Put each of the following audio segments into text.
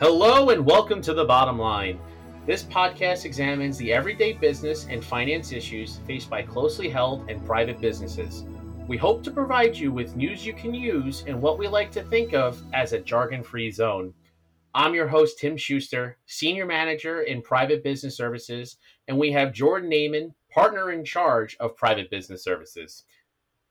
Hello and welcome to The Bottom Line. This podcast examines the everyday business and finance issues faced by closely held and private businesses. We hope to provide you with news you can use in what we like to think of as a jargon free zone. I'm your host, Tim Schuster, Senior Manager in Private Business Services, and we have Jordan Naiman, Partner in Charge of Private Business Services.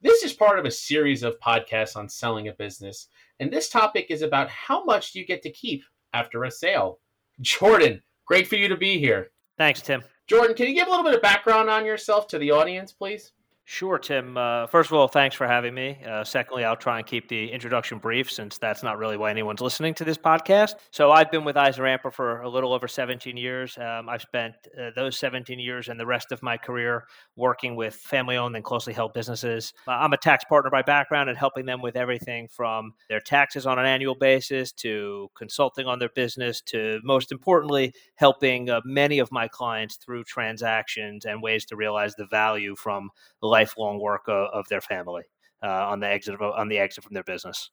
This is part of a series of podcasts on selling a business, and this topic is about how much do you get to keep after a sale. Jordan, great for you to be here. Thanks, Tim. Jordan, can you give a little bit of background on yourself to the audience, please? Sure, Tim. Uh, first of all, thanks for having me. Uh, secondly, I'll try and keep the introduction brief since that's not really why anyone's listening to this podcast. So, I've been with EisnerAmper for a little over 17 years. Um, I've spent uh, those 17 years and the rest of my career working with family owned and closely held businesses. Uh, I'm a tax partner by background and helping them with everything from their taxes on an annual basis to consulting on their business to, most importantly, helping uh, many of my clients through transactions and ways to realize the value from the lifelong work of, of their family uh, on the exit of, on the exit from their business.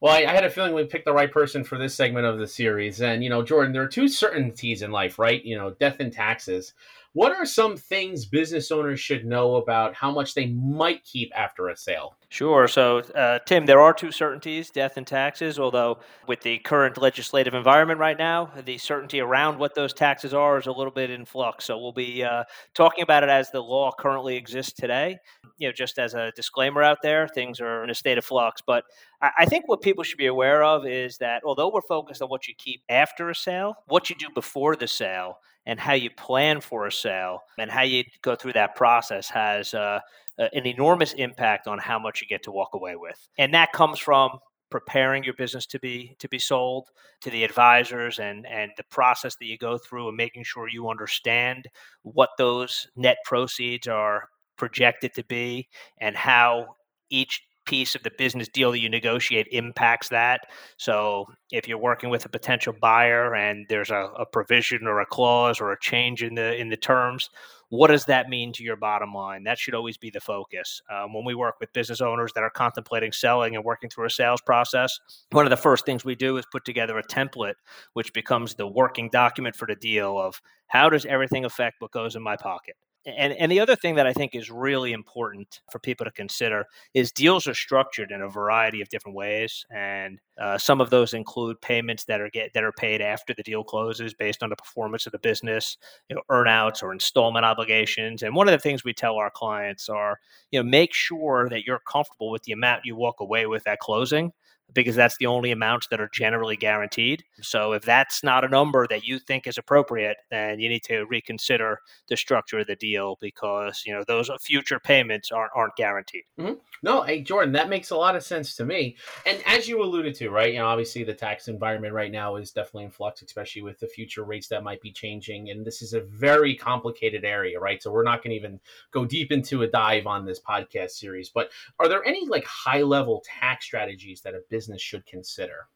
Well, I, I, had a feeling we picked the right person for this segment of the series. And, you know, Jordan, there are two certainties in life, right? You know, death and taxes. What are some things business owners should know about how much they might keep after a sale? Sure. So, uh, Tim, there are two certainties death and taxes, although with the current legislative environment right now, the certainty around what those taxes are is a little bit in flux. So, we'll be uh, talking about it as the law currently exists today. You know, just as a disclaimer out there, things are in a state of flux. But I, I think what people should be aware of is that although we're focused on what you keep after a sale, what you do before the sale and how you plan for a sale and how you go through that process has uh, an enormous impact on how much you get to walk away with. And that comes from preparing your business to be to be sold to the advisors and and the process that you go through and making sure you understand what those net proceeds are projected to be and how each piece of the business deal that you negotiate impacts that. So if you're working with a potential buyer and there's a, a, provision or a clause or a change in the in the terms, what does that mean to your bottom line? That should always be the focus. Um, when we work with business owners that are contemplating selling and working through a sales process, one of the first things we do is put together a template, which becomes the working document for the deal of how does everything affect what goes in my pocket and and the other thing that I think is really important for people to consider is deals are structured in a variety of different ways, and uh, some of those include payments that are get that are paid after the deal closes based on the performance of the business, you know, earnouts or installment obligations. And one of the things we tell our clients are, you know, make sure that you're comfortable with the amount you walk away with at closing because that's the only amounts that are generally guaranteed. So if that's not a number that you think is appropriate, then you need to reconsider the structure of the deal because you know those future payments aren't aren't guaranteed. Mm-hmm. No, hey Jordan, that makes a lot of sense to me. And as you alluded to, right, you know, obviously the tax environment right now is definitely in flux, especially with the future rates that might be changing. And this is a very complicated area, right? So we're not going to even go deep into a dive on this podcast series. But are there any like high level tax strategies that a business should consider?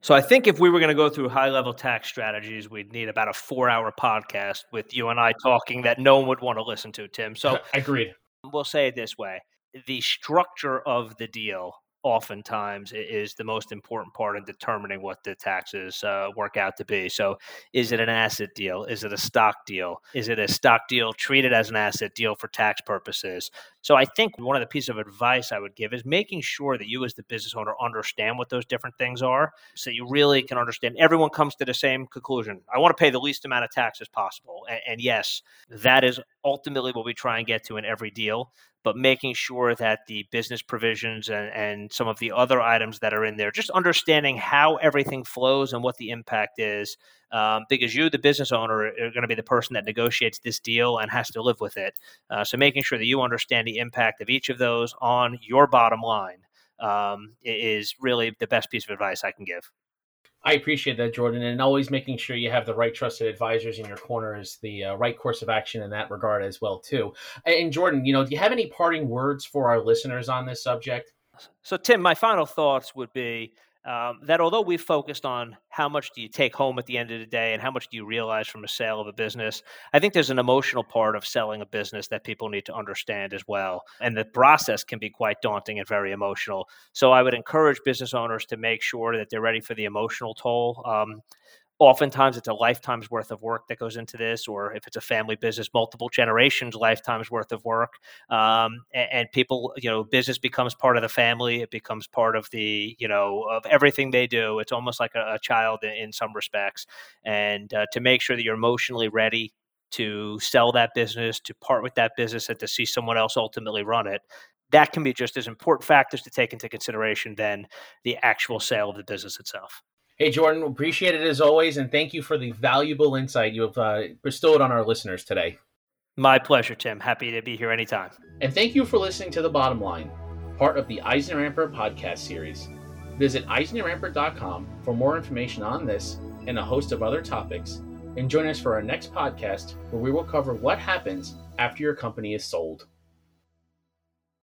So I think if we were going to go through high level tax strategies, we'd need about a four hour podcast with you and I talking that no one would want to listen to, Tim. So I agreed. We'll say it this way. The structure of the deal oftentimes is the most important part in determining what the taxes uh, work out to be. So, is it an asset deal? Is it a stock deal? Is it a stock deal treated as an asset deal for tax purposes? So, I think one of the pieces of advice I would give is making sure that you, as the business owner, understand what those different things are so you really can understand. Everyone comes to the same conclusion I want to pay the least amount of tax as possible. and, and yes, that is ultimately what we try and get to in every deal but making sure that the business provisions and, and some of the other items that are in there, just understanding how everything flows and what the impact is. Um, because you, the business owner, are going to be the person that negotiates this deal and has to live with it. Uh, so making sure that you understand the impact of each of those on your bottom line um, is really the best piece of advice I can give. I appreciate that, Jordan, and always making sure you have the right trusted advisors in your corner is the uh, right course of action in that regard as well, too. And Jordan, you know, do you have any parting words for our listeners on this subject? So, Tim, my final thoughts would be um, that although we've focused on how much do you take home at the end of the day and how much do you realize from a sale of a business, I think there's an emotional part of selling a business that people need to understand as well. And the process can be quite daunting and very emotional. So I would encourage business owners to make sure that they're ready for the emotional toll. Um, oftentimes it's a lifetime's worth of work that goes into this or if it's a family business multiple generations lifetime's worth of work. Um, and, and, people you know business becomes part of the family it becomes part of the you know of everything they do. It's almost like a, a child in, in, some respects. And uh, to make sure that you're emotionally ready to sell that business to part with that business and to see someone else ultimately run it that can be just as important factors to take into consideration than the actual sale of the business itself Hey, Jordan, appreciate it as always, and thank you for the valuable insight you have uh, bestowed on our listeners today. My pleasure, Tim. Happy to be here anytime. And thank you for listening to The Bottom Line, part of the EisnerAmper podcast series. Visit EisnerAmper.com for more information on this and a host of other topics, and join us for our next podcast where we will cover what happens after your company is sold.